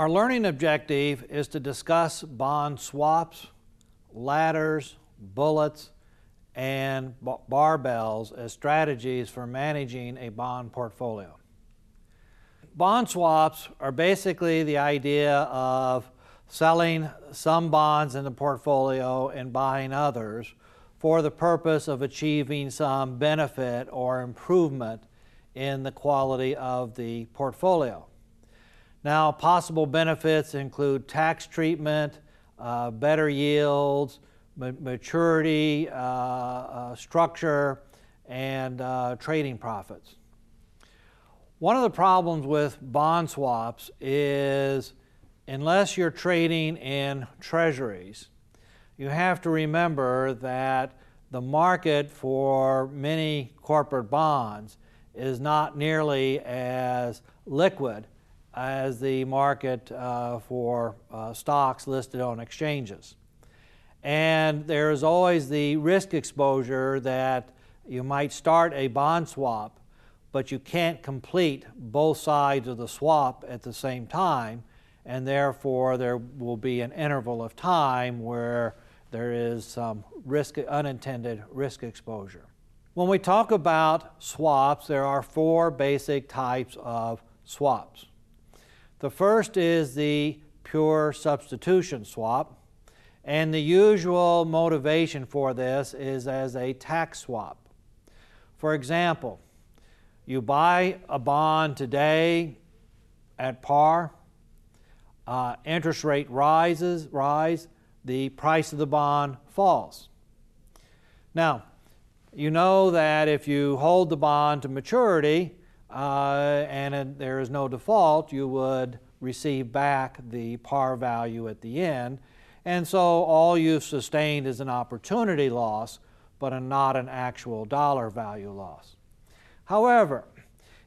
Our learning objective is to discuss bond swaps, ladders, bullets, and barbells as strategies for managing a bond portfolio. Bond swaps are basically the idea of selling some bonds in the portfolio and buying others for the purpose of achieving some benefit or improvement in the quality of the portfolio. Now, possible benefits include tax treatment, uh, better yields, ma- maturity, uh, uh, structure, and uh, trading profits. One of the problems with bond swaps is unless you're trading in treasuries, you have to remember that the market for many corporate bonds is not nearly as liquid as the market uh, for uh, stocks listed on exchanges. And there is always the risk exposure that you might start a bond swap, but you can't complete both sides of the swap at the same time, and therefore there will be an interval of time where there is some risk, unintended risk exposure. When we talk about swaps, there are four basic types of swaps. The first is the pure substitution swap, and the usual motivation for this is as a tax swap. For example, you buy a bond today at par, uh, interest rate rises, rise, the price of the bond falls. Now, you know that if you hold the bond to maturity, uh, and there is no default, you would receive back the par value at the end. And so all you've sustained is an opportunity loss, but a, not an actual dollar value loss. However,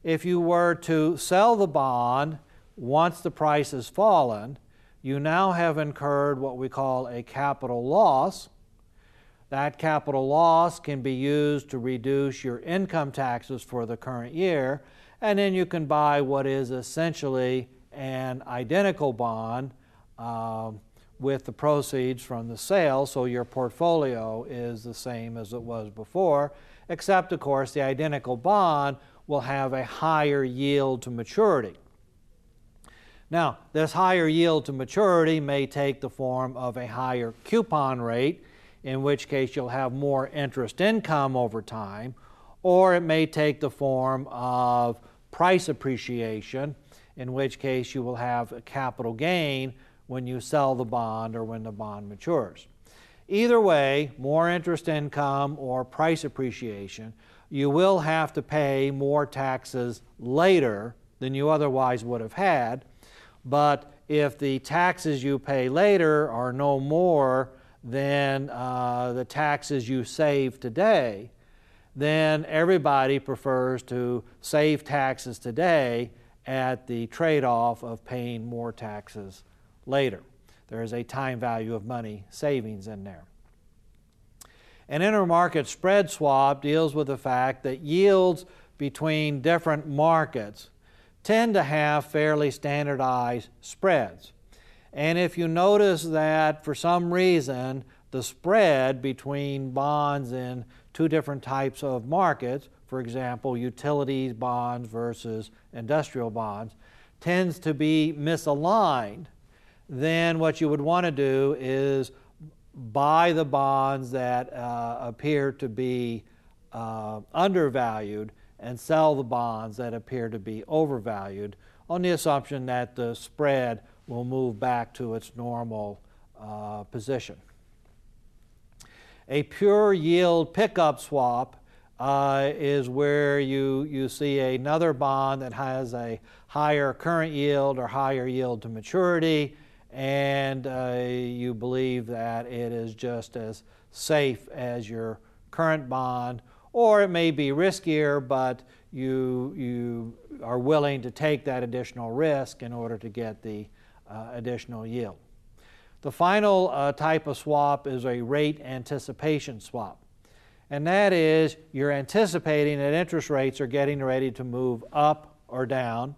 if you were to sell the bond once the price has fallen, you now have incurred what we call a capital loss. That capital loss can be used to reduce your income taxes for the current year and then you can buy what is essentially an identical bond um, with the proceeds from the sale, so your portfolio is the same as it was before, except, of course, the identical bond will have a higher yield to maturity. Now, this higher yield to maturity may take the form of a higher coupon rate, in which case you'll have more interest income over time, or it may take the form of price appreciation, in which case you will have a capital gain when you sell the bond or when the bond matures. Either way, more interest income or price appreciation, you will have to pay more taxes later than you otherwise would have had. But if the taxes you pay later are no more than uh, the taxes you save today, then everybody prefers to save taxes today at the trade off of paying more taxes later. There is a time value of money savings in there. An intermarket spread swap deals with the fact that yields between different markets tend to have fairly standardized spreads. And if you notice that for some reason the spread between bonds in two different types of markets, for example, utilities bonds versus industrial bonds, tends to be misaligned, then what you would want to do is buy the bonds that uh, appear to be uh, undervalued and sell the bonds that appear to be overvalued on the assumption that the spread will move back to its normal uh, position. A pure yield pickup swap uh, is where you, you see another bond that has a higher current yield or higher yield to maturity, and uh, you believe that it is just as safe as your current bond, or it may be riskier, but you, you are willing to take that additional risk in order to get the uh, additional yield. The final uh, type of swap is a rate anticipation swap. And that is you're anticipating that interest rates are getting ready to move up or down.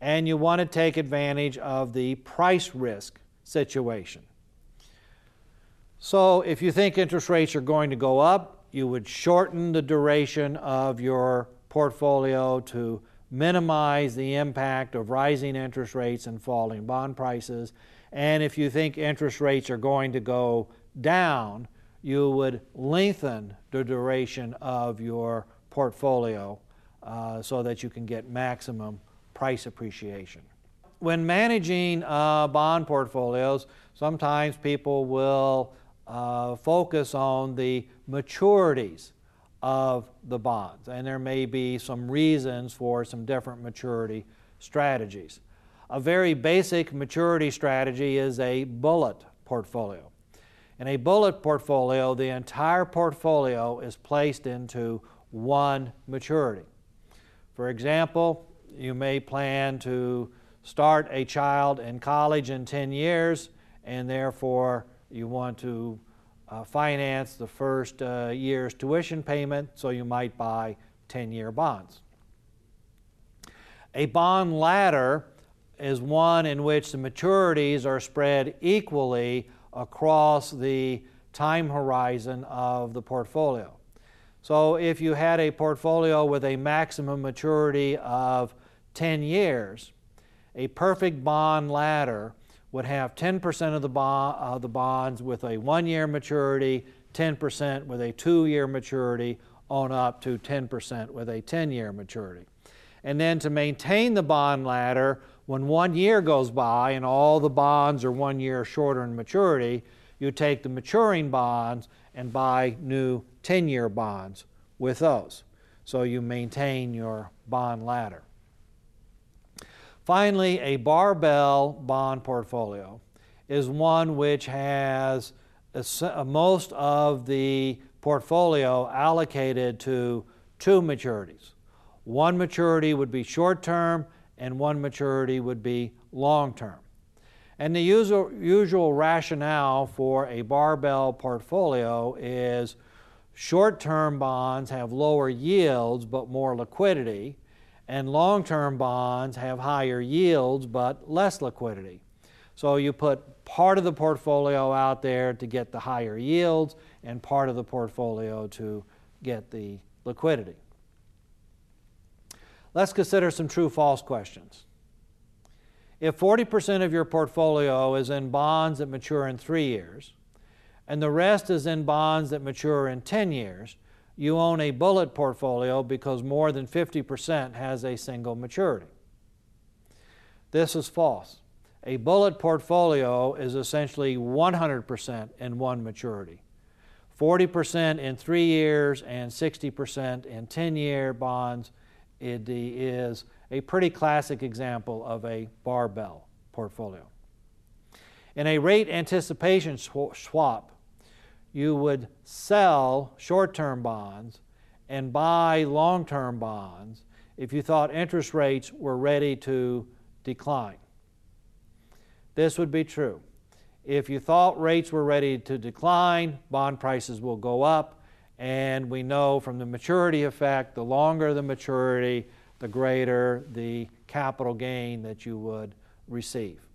and you want to take advantage of the price risk situation. So, if you think interest rates are going to go up, you would shorten the duration of your portfolio to minimize the impact of rising interest rates and falling bond prices. And if you think interest rates are going to go down, you would lengthen the duration of your portfolio uh, so that you can get maximum price appreciation. When managing uh, bond portfolios, sometimes people will uh, focus on the maturities of the bonds, and there may be some reasons for some different maturity strategies. A very basic maturity strategy is a bullet portfolio. In a bullet portfolio, the entire portfolio is placed into one maturity. For example, you may plan to start a child in college in 10 years, and therefore you want to uh, finance the first uh, year's tuition payment, so you might buy 10 year bonds. A bond ladder is one in which the maturities are spread equally across the time horizon of the portfolio. So if you had a portfolio with a maximum maturity of 10 years, a perfect bond ladder would have 10% of the, bond, uh, the bonds with a one year maturity, 10% with a two year maturity, on up to 10% with a 10 year maturity. And then to maintain the bond ladder, when one year goes by and all the bonds are one year shorter in maturity, you take the maturing bonds and buy new 10 year bonds with those. So you maintain your bond ladder. Finally, a barbell bond portfolio is one which has most of the portfolio allocated to two maturities. One maturity would be short term, and one maturity would be long term. And the usual, usual rationale for a barbell portfolio is short term bonds have lower yields but more liquidity, and long term bonds have higher yields but less liquidity. So you put part of the portfolio out there to get the higher yields and part of the portfolio to get the liquidity. Let's consider some true false questions. If 40% of your portfolio is in bonds that mature in three years, and the rest is in bonds that mature in 10 years, you own a bullet portfolio because more than 50% has a single maturity. This is false. A bullet portfolio is essentially 100% in one maturity. 40% in three years and 60% in 10 year bonds it is a pretty classic example of a barbell portfolio. In a rate anticipation swap, you would sell short term bonds and buy long term bonds if you thought interest rates were ready to decline. This would be true. If you thought rates were ready to decline, bond prices will go up, and we know from the maturity effect, the longer the maturity, the greater the capital gain that you would receive.